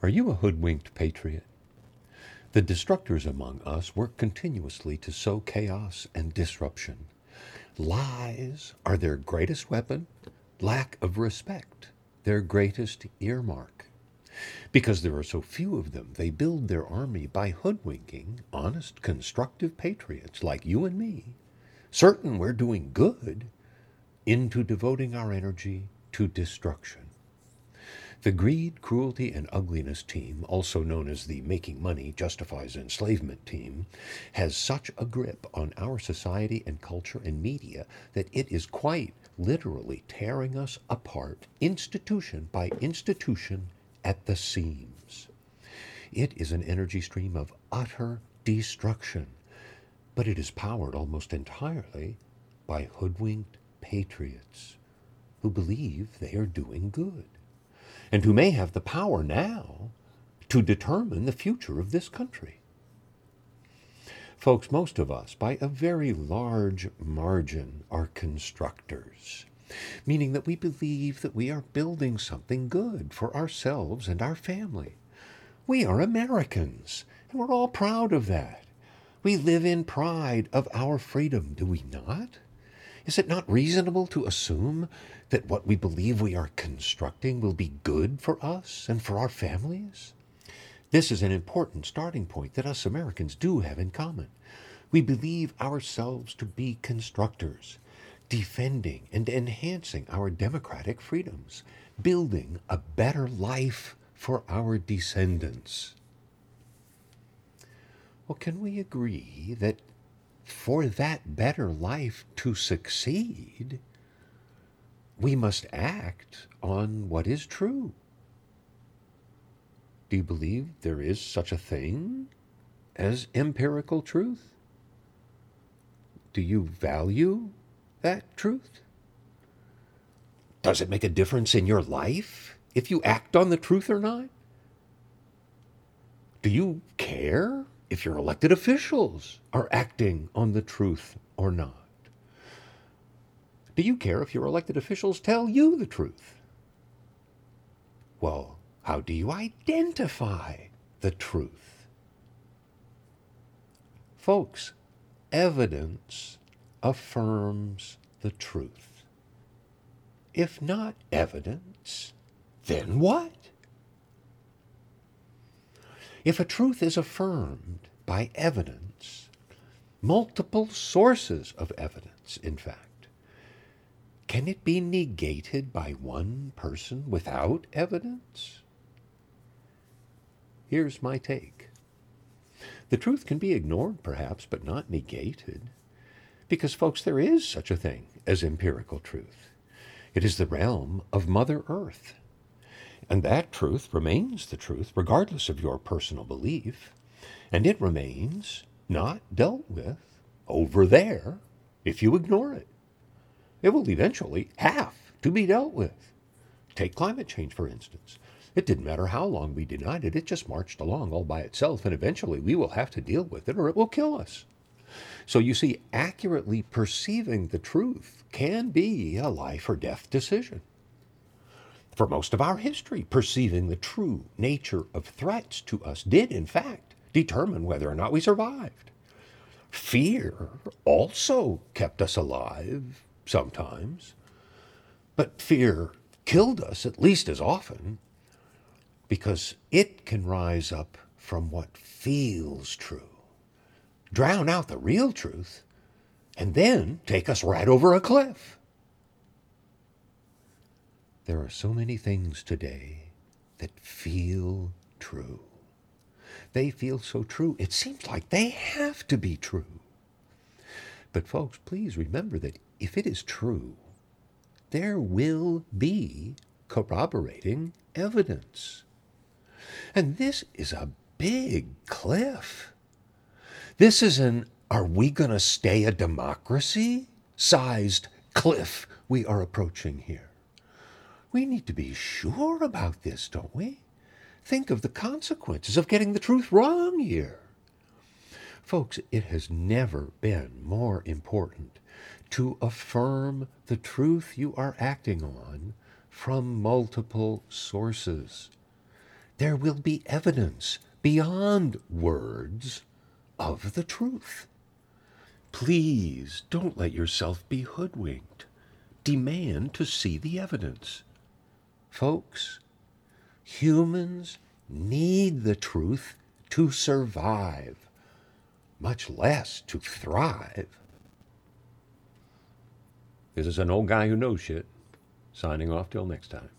Are you a hoodwinked patriot? The destructors among us work continuously to sow chaos and disruption. Lies are their greatest weapon, lack of respect, their greatest earmark. Because there are so few of them, they build their army by hoodwinking honest, constructive patriots like you and me, certain we're doing good, into devoting our energy to destruction. The greed, cruelty, and ugliness team, also known as the Making Money Justifies Enslavement team, has such a grip on our society and culture and media that it is quite literally tearing us apart, institution by institution, at the seams. It is an energy stream of utter destruction, but it is powered almost entirely by hoodwinked patriots who believe they are doing good and who may have the power now to determine the future of this country. Folks, most of us, by a very large margin, are constructors, meaning that we believe that we are building something good for ourselves and our family. We are Americans, and we're all proud of that. We live in pride of our freedom, do we not? Is it not reasonable to assume that what we believe we are constructing will be good for us and for our families? This is an important starting point that us Americans do have in common. We believe ourselves to be constructors, defending and enhancing our democratic freedoms, building a better life for our descendants. Well, can we agree that for that better life to succeed, we must act on what is true. Do you believe there is such a thing as empirical truth? Do you value that truth? Does it make a difference in your life if you act on the truth or not? Do you care if your elected officials are acting on the truth or not? Do you care if your elected officials tell you the truth? Well, how do you identify the truth? Folks, evidence affirms the truth. If not evidence, then what? If a truth is affirmed by evidence, multiple sources of evidence, in fact, can it be negated by one person without evidence? Here's my take. The truth can be ignored, perhaps, but not negated. Because, folks, there is such a thing as empirical truth. It is the realm of Mother Earth. And that truth remains the truth regardless of your personal belief. And it remains not dealt with over there if you ignore it. It will eventually have to be dealt with. Take climate change, for instance. It didn't matter how long we denied it, it just marched along all by itself, and eventually we will have to deal with it or it will kill us. So you see, accurately perceiving the truth can be a life or death decision. For most of our history, perceiving the true nature of threats to us did, in fact, determine whether or not we survived. Fear also kept us alive sometimes, but fear killed us at least as often because it can rise up from what feels true, drown out the real truth, and then take us right over a cliff. There are so many things today that feel true. They feel so true, it seems like they have to be true. But, folks, please remember that if it is true, there will be corroborating evidence. And this is a big cliff. This is an are we going to stay a democracy sized cliff we are approaching here. We need to be sure about this, don't we? Think of the consequences of getting the truth wrong here. Folks, it has never been more important to affirm the truth you are acting on from multiple sources. there will be evidence beyond words of the truth. Please don't let yourself be hoodwinked. Demand to see the evidence. Folks, humans need the truth to survive, much less to thrive. This is an old guy who knows shit, signing off till next time.